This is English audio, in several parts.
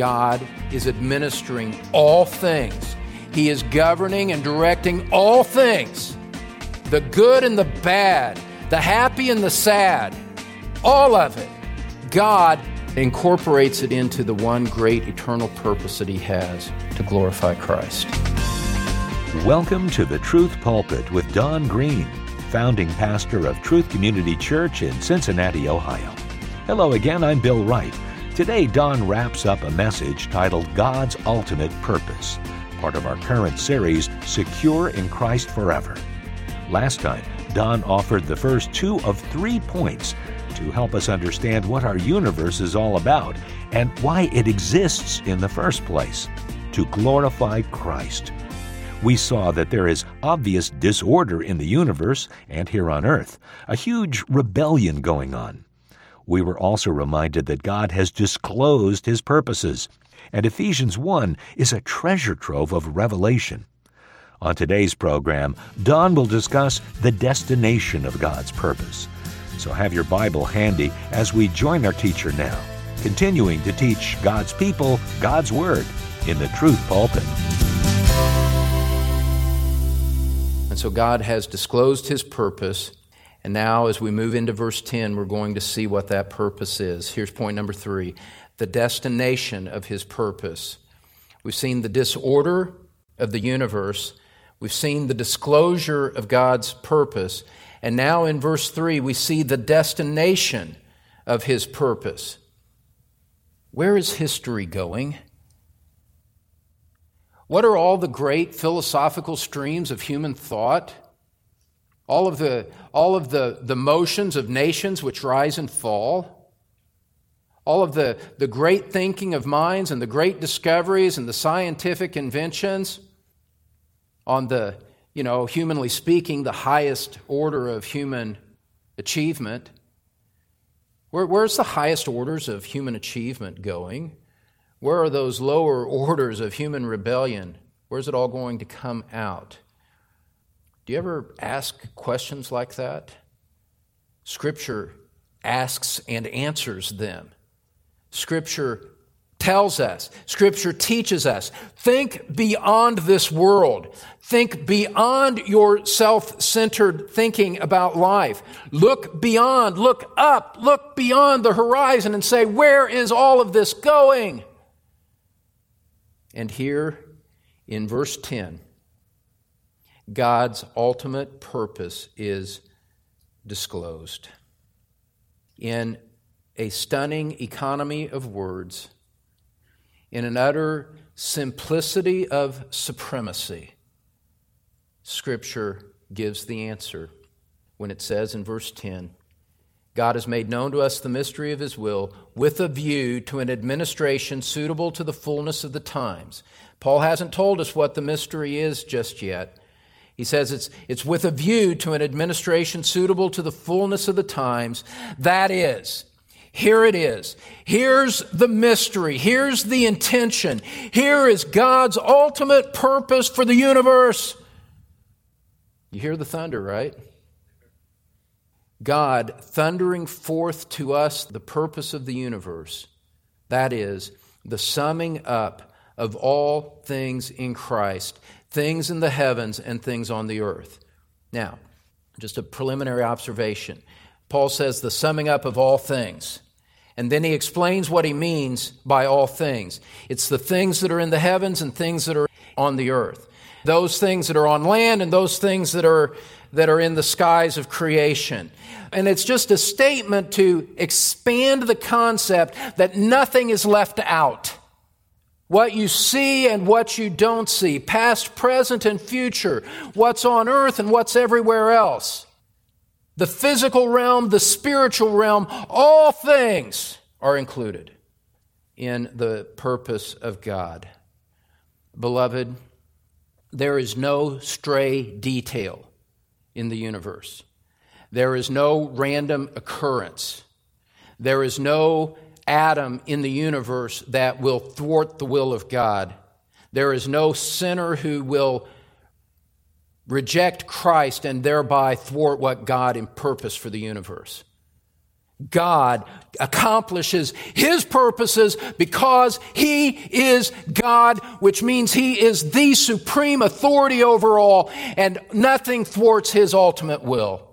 God is administering all things. He is governing and directing all things the good and the bad, the happy and the sad, all of it. God incorporates it into the one great eternal purpose that He has to glorify Christ. Welcome to the Truth Pulpit with Don Green, founding pastor of Truth Community Church in Cincinnati, Ohio. Hello again, I'm Bill Wright. Today, Don wraps up a message titled God's Ultimate Purpose, part of our current series, Secure in Christ Forever. Last time, Don offered the first two of three points to help us understand what our universe is all about and why it exists in the first place to glorify Christ. We saw that there is obvious disorder in the universe and here on earth, a huge rebellion going on. We were also reminded that God has disclosed his purposes, and Ephesians 1 is a treasure trove of revelation. On today's program, Don will discuss the destination of God's purpose. So have your Bible handy as we join our teacher now, continuing to teach God's people God's Word in the Truth Pulpit. And so God has disclosed his purpose. And now, as we move into verse 10, we're going to see what that purpose is. Here's point number three the destination of his purpose. We've seen the disorder of the universe, we've seen the disclosure of God's purpose. And now in verse 3, we see the destination of his purpose. Where is history going? What are all the great philosophical streams of human thought? All of the, all of the, the motions of nations which rise and fall? All of the, the great thinking of minds and the great discoveries and the scientific inventions on the you know, humanly speaking, the highest order of human achievement. Where, where's the highest orders of human achievement going? Where are those lower orders of human rebellion? Where's it all going to come out? Do you ever ask questions like that? Scripture asks and answers them. Scripture tells us, Scripture teaches us. Think beyond this world. Think beyond your self centered thinking about life. Look beyond, look up, look beyond the horizon and say, where is all of this going? And here in verse 10, God's ultimate purpose is disclosed. In a stunning economy of words, in an utter simplicity of supremacy, Scripture gives the answer when it says in verse 10 God has made known to us the mystery of His will with a view to an administration suitable to the fullness of the times. Paul hasn't told us what the mystery is just yet. He says it's, it's with a view to an administration suitable to the fullness of the times. That is, here it is. Here's the mystery. Here's the intention. Here is God's ultimate purpose for the universe. You hear the thunder, right? God thundering forth to us the purpose of the universe. That is, the summing up of all things in Christ, things in the heavens and things on the earth. Now, just a preliminary observation. Paul says the summing up of all things. And then he explains what he means by all things. It's the things that are in the heavens and things that are on the earth. Those things that are on land and those things that are, that are in the skies of creation. And it's just a statement to expand the concept that nothing is left out. What you see and what you don't see, past, present, and future, what's on earth and what's everywhere else the physical realm, the spiritual realm, all things are included in the purpose of God. Beloved, there is no stray detail in the universe. There is no random occurrence. There is no atom in the universe that will thwart the will of God. There is no sinner who will reject Christ and thereby thwart what God in purpose for the universe. God accomplishes His purposes because He is God, which means He is the supreme authority over all, and nothing thwarts His ultimate will.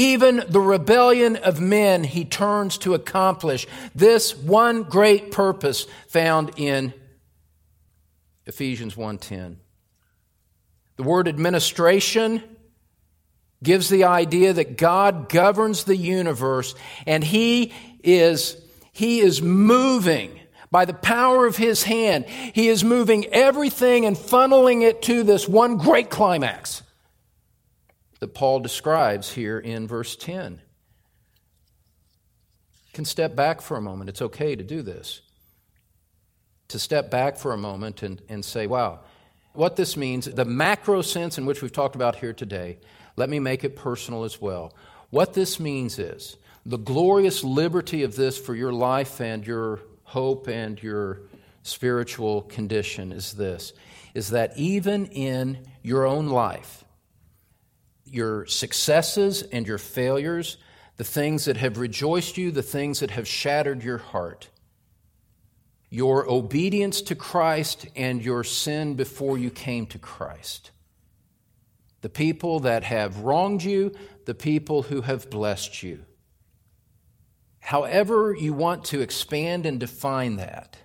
Even the rebellion of men He turns to accomplish this one great purpose found in Ephesians 1:10. The word administration gives the idea that God governs the universe and he is, he is moving by the power of his hand. He is moving everything and funneling it to this one great climax that Paul describes here in verse 10. Can step back for a moment. It's okay to do this. To step back for a moment and, and say, wow, what this means, the macro sense in which we've talked about here today, let me make it personal as well. What this means is the glorious liberty of this for your life and your hope and your spiritual condition is this is that even in your own life, your successes and your failures, the things that have rejoiced you, the things that have shattered your heart, your obedience to Christ and your sin before you came to Christ the people that have wronged you, the people who have blessed you. However, you want to expand and define that,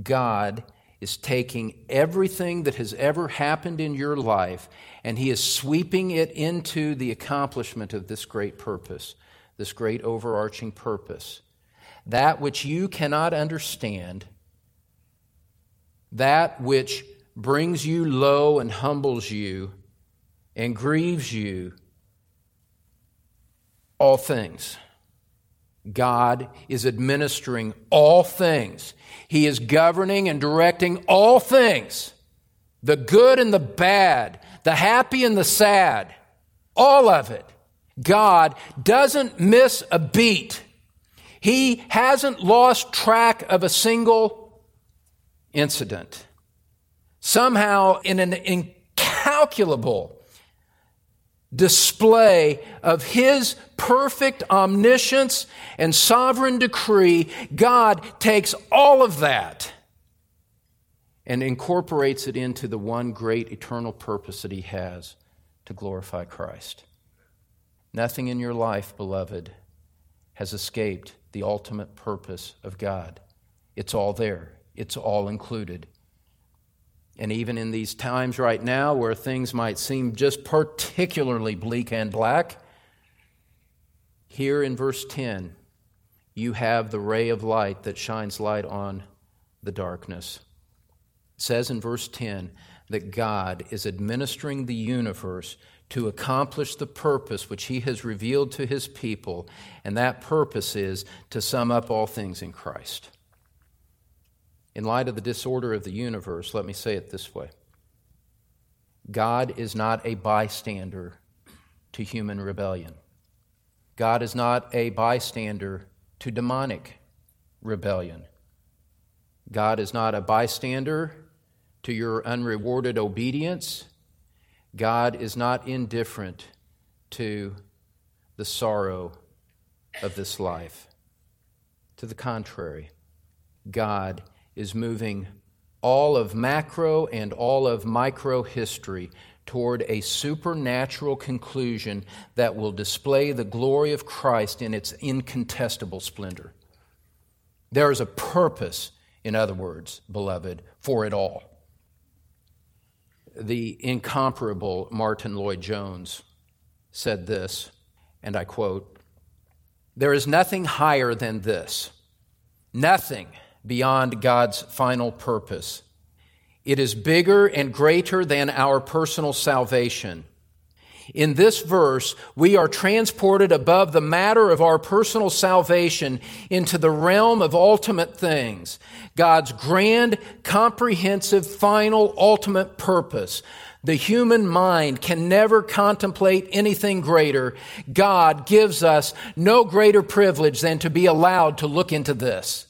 God is taking everything that has ever happened in your life and He is sweeping it into the accomplishment of this great purpose, this great overarching purpose. That which you cannot understand, that which brings you low and humbles you and grieves you, all things. God is administering all things. He is governing and directing all things the good and the bad, the happy and the sad, all of it. God doesn't miss a beat. He hasn't lost track of a single incident. Somehow, in an incalculable display of His perfect omniscience and sovereign decree, God takes all of that and incorporates it into the one great eternal purpose that He has to glorify Christ. Nothing in your life, beloved, has escaped the ultimate purpose of God. It's all there, it's all included. And even in these times right now where things might seem just particularly bleak and black, here in verse 10, you have the ray of light that shines light on the darkness. It says in verse 10 that God is administering the universe to accomplish the purpose which He has revealed to His people, and that purpose is to sum up all things in Christ. In light of the disorder of the universe, let me say it this way God is not a bystander to human rebellion. God is not a bystander to demonic rebellion. God is not a bystander to your unrewarded obedience. God is not indifferent to the sorrow of this life. To the contrary, God is moving all of macro and all of micro history toward a supernatural conclusion that will display the glory of Christ in its incontestable splendor. There is a purpose, in other words, beloved, for it all. The incomparable Martyn Lloyd-Jones said this, and I quote There is nothing higher than this. Nothing beyond God's final purpose. It is bigger and greater than our personal salvation. In this verse, we are transported above the matter of our personal salvation into the realm of ultimate things. God's grand, comprehensive, final, ultimate purpose. The human mind can never contemplate anything greater. God gives us no greater privilege than to be allowed to look into this.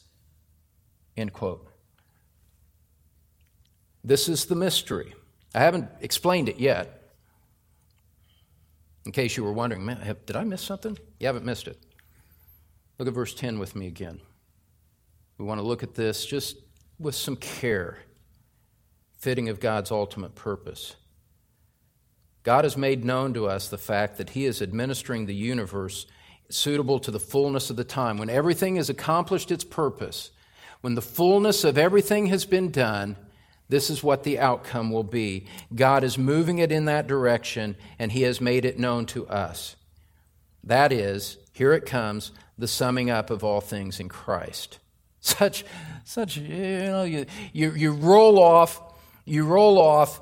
End quote. This is the mystery. I haven't explained it yet. In case you were wondering, man, did I miss something? You haven't missed it. Look at verse 10 with me again. We want to look at this just with some care, fitting of God's ultimate purpose. God has made known to us the fact that He is administering the universe suitable to the fullness of the time. When everything has accomplished its purpose, when the fullness of everything has been done, this is what the outcome will be. God is moving it in that direction, and He has made it known to us. That is, here it comes, the summing up of all things in Christ. Such, such, you know, you, you, you roll off, you roll off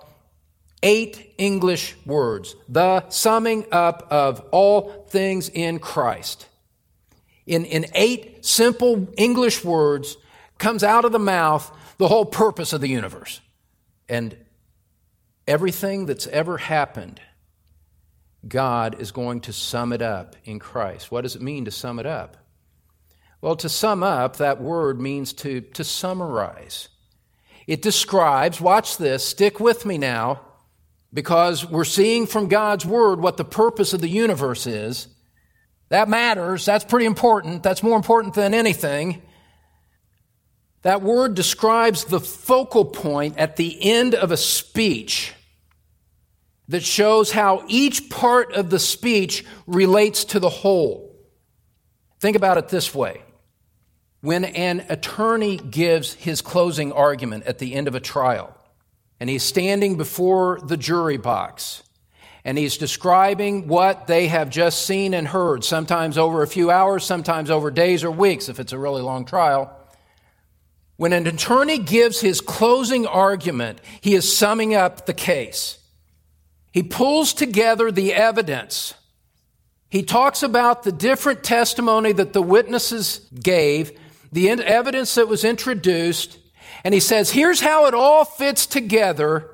eight English words, the summing up of all things in Christ. In, in eight simple English words comes out of the mouth the whole purpose of the universe. And everything that's ever happened, God is going to sum it up in Christ. What does it mean to sum it up? Well, to sum up, that word means to, to summarize. It describes, watch this, stick with me now, because we're seeing from God's word what the purpose of the universe is. That matters. That's pretty important. That's more important than anything. That word describes the focal point at the end of a speech that shows how each part of the speech relates to the whole. Think about it this way when an attorney gives his closing argument at the end of a trial, and he's standing before the jury box, and he's describing what they have just seen and heard, sometimes over a few hours, sometimes over days or weeks if it's a really long trial. When an attorney gives his closing argument, he is summing up the case. He pulls together the evidence. He talks about the different testimony that the witnesses gave the evidence that was introduced, and he says, here's how it all fits together.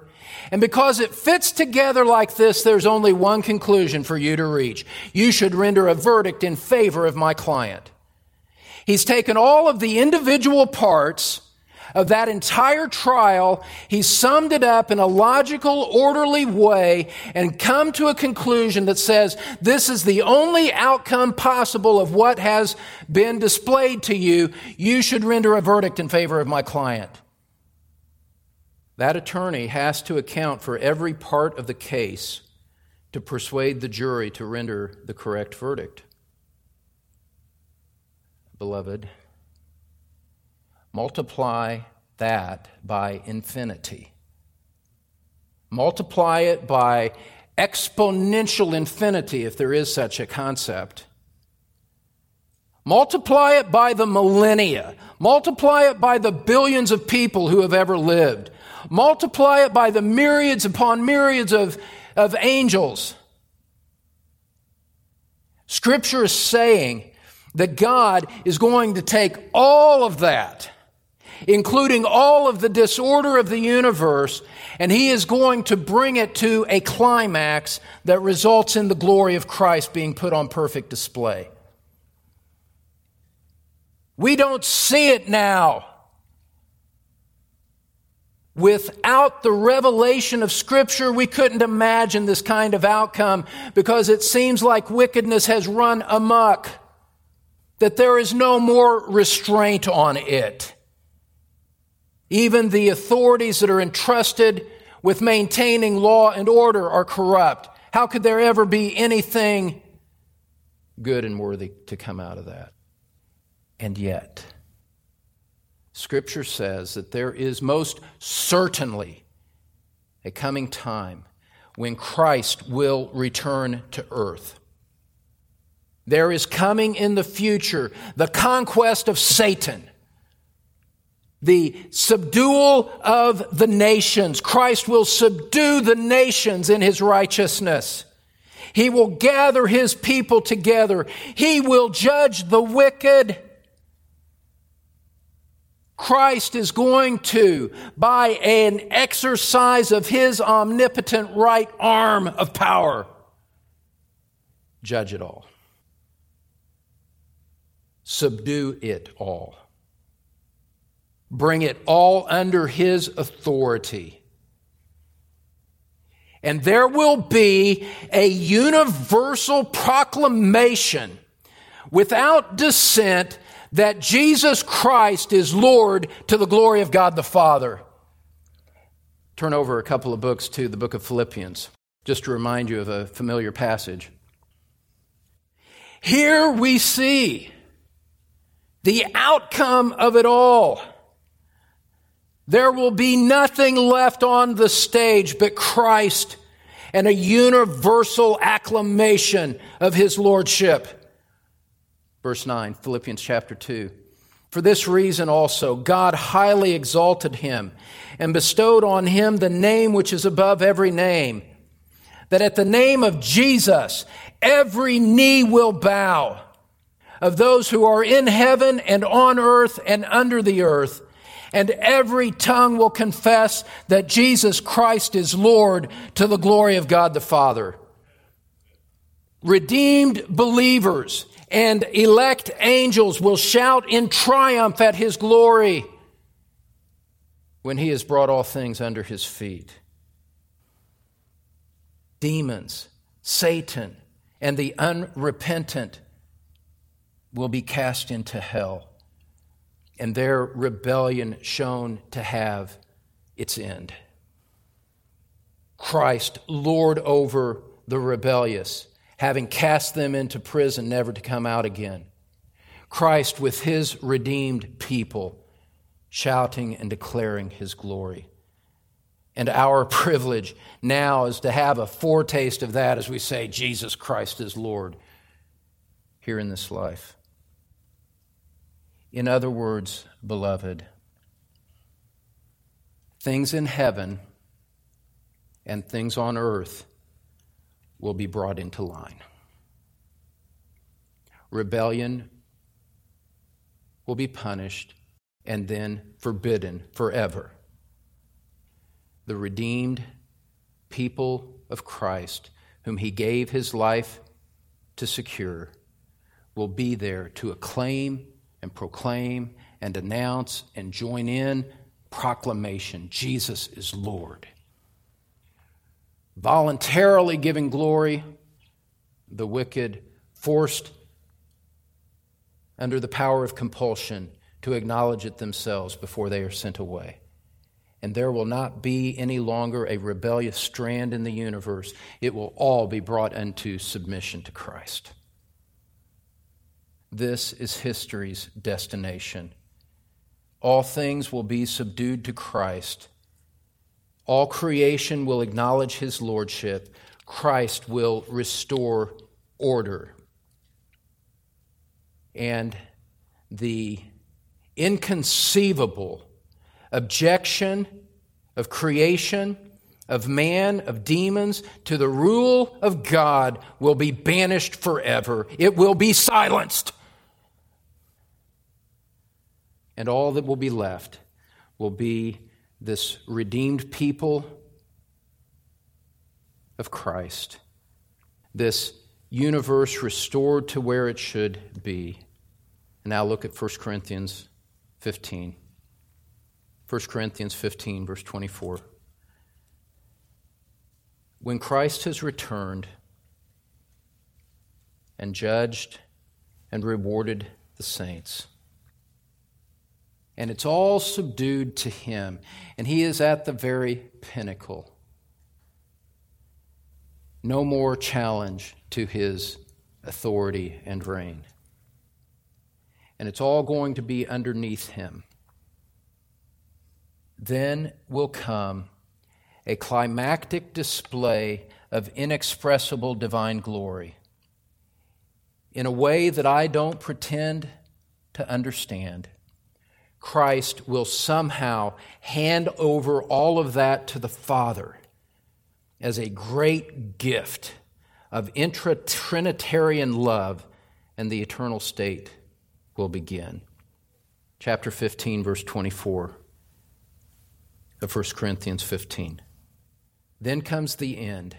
And because it fits together like this, there's only one conclusion for you to reach. You should render a verdict in favor of my client. He's taken all of the individual parts of that entire trial, he summed it up in a logical, orderly way and come to a conclusion that says this is the only outcome possible of what has been displayed to you. You should render a verdict in favor of my client. That attorney has to account for every part of the case to persuade the jury to render the correct verdict. Beloved, Multiply that by infinity. Multiply it by exponential infinity, if there is such a concept. Multiply it by the millennia. Multiply it by the billions of people who have ever lived. Multiply it by the myriads upon myriads of, of angels. Scripture is saying that God is going to take all of that including all of the disorder of the universe, and he is going to bring it to a climax that results in the glory of Christ being put on perfect display. We don't see it now. Without the revelation of Scripture, we couldn't imagine this kind of outcome because it seems like wickedness has run amok, that there is no more restraint on it. Even the authorities that are entrusted with maintaining law and order are corrupt. How could there ever be anything good and worthy to come out of that? And yet, Scripture says that there is most certainly a coming time when Christ will return to earth. There is coming in the future the conquest of Satan the subdual of the nations. Christ will subdue the nations in his righteousness. He will gather his people together. He will judge the wicked. Christ is going to, by an exercise of his omnipotent right arm of power, judge it all, subdue it all bring it all under his authority. And there will be a universal proclamation without dissent that Jesus Christ is Lord to the glory of God the Father. Turn over a couple of books to the book of Philippians, just to remind you of a familiar passage. Here we see the outcome of it all. There will be nothing left on the stage but Christ and a universal acclamation of his lordship. Verse 9, Philippians chapter 2. For this reason also, God highly exalted him and bestowed on him the name which is above every name, that at the name of Jesus every knee will bow of those who are in heaven and on earth and under the earth and every tongue will confess that Jesus Christ is Lord to the glory of God the Father. Redeemed believers and elect angels will shout in triumph at his glory when he has brought all things under his feet. Demons, Satan, and the unrepentant will be cast into hell and their rebellion shown to have its end. Christ, Lord over the rebellious, having cast them into prison, never to come out again. Christ with his redeemed people, shouting and declaring his glory. And our privilege now is to have a foretaste of that as we say, Jesus Christ is Lord here in this life. In other words, beloved, things in heaven and things on earth will be brought into line. Rebellion will be punished and then forbidden forever. The redeemed people of Christ, whom he gave his life to secure, will be there to acclaim and proclaim and announce and join in proclamation Jesus is Lord. Voluntarily giving glory, the wicked forced under the power of compulsion to acknowledge it themselves before they are sent away. And there will not be any longer a rebellious strand in the universe. It will all be brought unto submission to Christ. This is history's destination. All things will be subdued to Christ. All creation will acknowledge his lordship. Christ will restore order. And the inconceivable objection of creation, of man, of demons, to the rule of God will be banished forever. It will be silenced and all that will be left will be this redeemed people of Christ, this universe restored to where it should be. And now look at 1 Corinthians 15. 1 Corinthians 15, verse 24. When Christ has returned and judged and rewarded the saints, and it's all subdued to him. And he is at the very pinnacle. No more challenge to his authority and reign. And it's all going to be underneath him. Then will come a climactic display of inexpressible divine glory in a way that I don't pretend to understand. Christ will somehow hand over all of that to the Father as a great gift of intra Trinitarian love, and the eternal state will begin. Chapter 15, verse 24 of 1 Corinthians 15. Then comes the end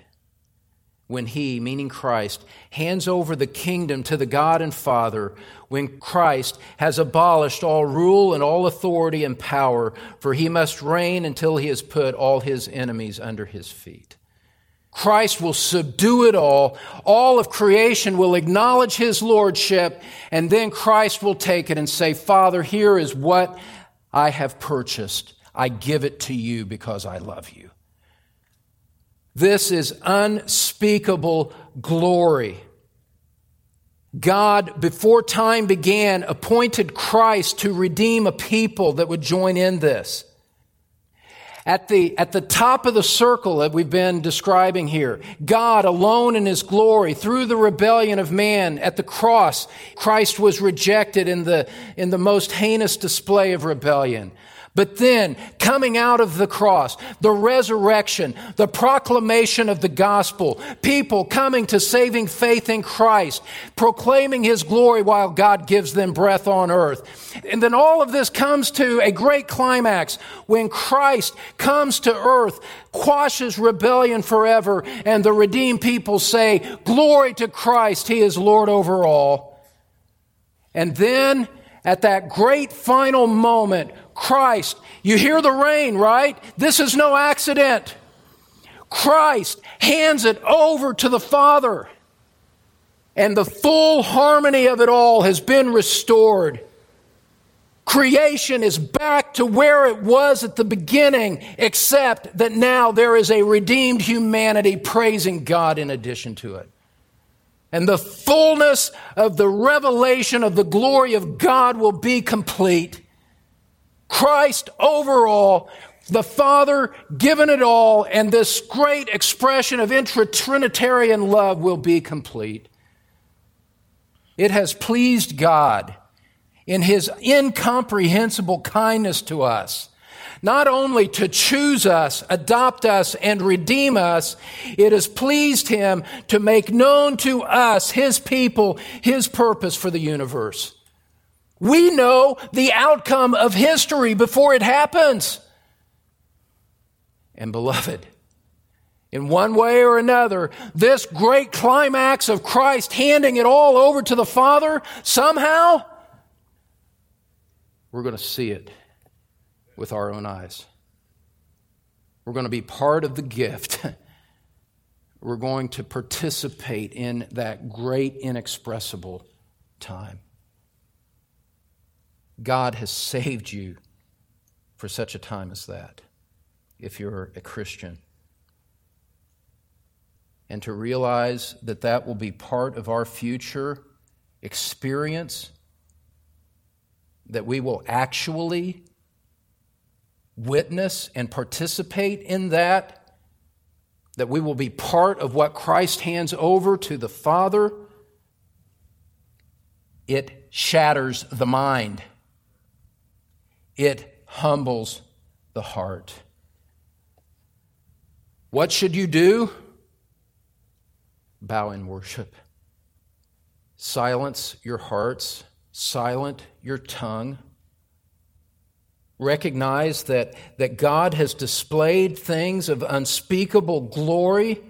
when he, meaning Christ, hands over the kingdom to the God and Father, when Christ has abolished all rule and all authority and power, for he must reign until he has put all his enemies under his feet. Christ will subdue it all. All of creation will acknowledge his lordship, and then Christ will take it and say, Father, here is what I have purchased. I give it to you because I love you. This is unspeakable glory. God, before time began, appointed Christ to redeem a people that would join in this. At the, at the top of the circle that we've been describing here, God alone in his glory through the rebellion of man at the cross, Christ was rejected in the, in the most heinous display of rebellion. But then, coming out of the cross, the resurrection, the proclamation of the gospel, people coming to saving faith in Christ, proclaiming his glory while God gives them breath on earth. And then all of this comes to a great climax when Christ comes to earth, quashes rebellion forever, and the redeemed people say, Glory to Christ, he is Lord over all. And then, at that great final moment, Christ. You hear the rain, right? This is no accident. Christ hands it over to the Father. And the full harmony of it all has been restored. Creation is back to where it was at the beginning, except that now there is a redeemed humanity praising God in addition to it. And the fullness of the revelation of the glory of God will be complete. Christ over all, the Father given it all, and this great expression of intra-Trinitarian love will be complete. It has pleased God in His incomprehensible kindness to us not only to choose us, adopt us, and redeem us, it has pleased him to make known to us, his people, his purpose for the universe. We know the outcome of history before it happens. And beloved, in one way or another, this great climax of Christ handing it all over to the Father, somehow, we're going to see it with our own eyes. We're going to be part of the gift. We're going to participate in that great, inexpressible time. God has saved you for such a time as that, if you're a Christian. And to realize that that will be part of our future experience, that we will actually witness and participate in that, that we will be part of what Christ hands over to the Father, it shatters the mind. It humbles the heart. What should you do? Bow in worship. Silence your hearts, silent your tongue. Recognize that, that God has displayed things of unspeakable glory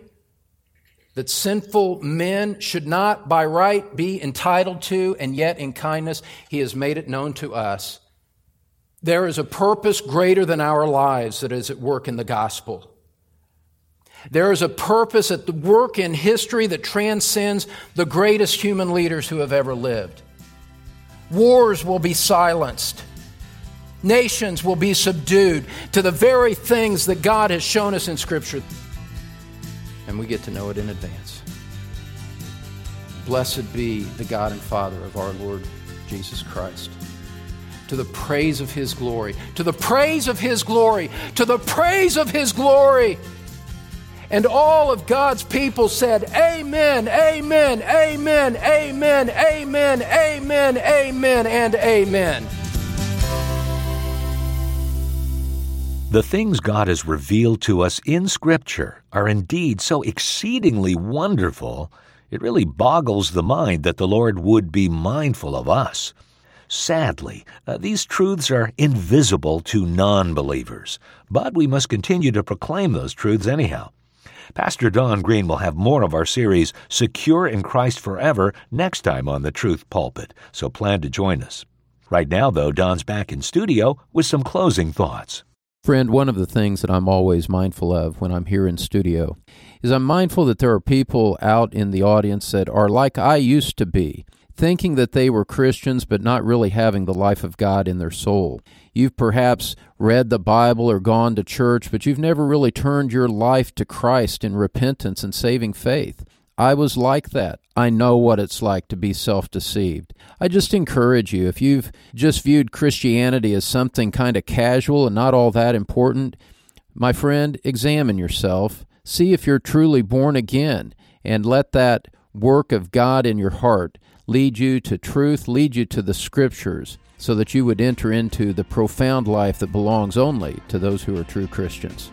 that sinful men should not by right be entitled to, and yet in kindness he has made it known to us. There is a purpose greater than our lives that is at work in the gospel. There is a purpose at the work in history that transcends the greatest human leaders who have ever lived. Wars will be silenced. Nations will be subdued to the very things that God has shown us in Scripture. And we get to know it in advance. Blessed be the God and Father of our Lord Jesus Christ to the praise of His glory, to the praise of His glory, to the praise of His glory. And all of God's people said, Amen, Amen, Amen, Amen, Amen, Amen, Amen, and Amen. The things God has revealed to us in Scripture are indeed so exceedingly wonderful, it really boggles the mind that the Lord would be mindful of us. Sadly, uh, these truths are invisible to non believers, but we must continue to proclaim those truths anyhow. Pastor Don Green will have more of our series, Secure in Christ Forever, next time on the Truth Pulpit, so plan to join us. Right now, though, Don's back in studio with some closing thoughts. Friend, one of the things that I'm always mindful of when I'm here in studio is I'm mindful that there are people out in the audience that are like I used to be, thinking that they were Christians but not really having the life of God in their soul. You've perhaps read the Bible or gone to church, but you've never really turned your life to Christ in repentance and saving faith. I was like that. I know what it's like to be self deceived. I just encourage you, if you've just viewed Christianity as something kind of casual and not all that important, my friend, examine yourself. See if you're truly born again, and let that work of God in your heart lead you to truth, lead you to the Scriptures, so that you would enter into the profound life that belongs only to those who are true Christians.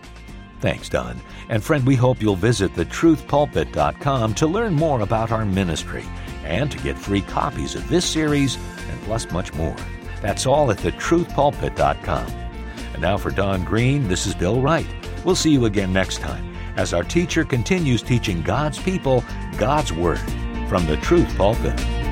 Thanks, Don. And friend, we hope you'll visit thetruthpulpit.com to learn more about our ministry and to get free copies of this series and plus much more. That's all at thetruthpulpit.com. And now for Don Green, this is Bill Wright. We'll see you again next time as our teacher continues teaching God's people God's Word from the Truth Pulpit.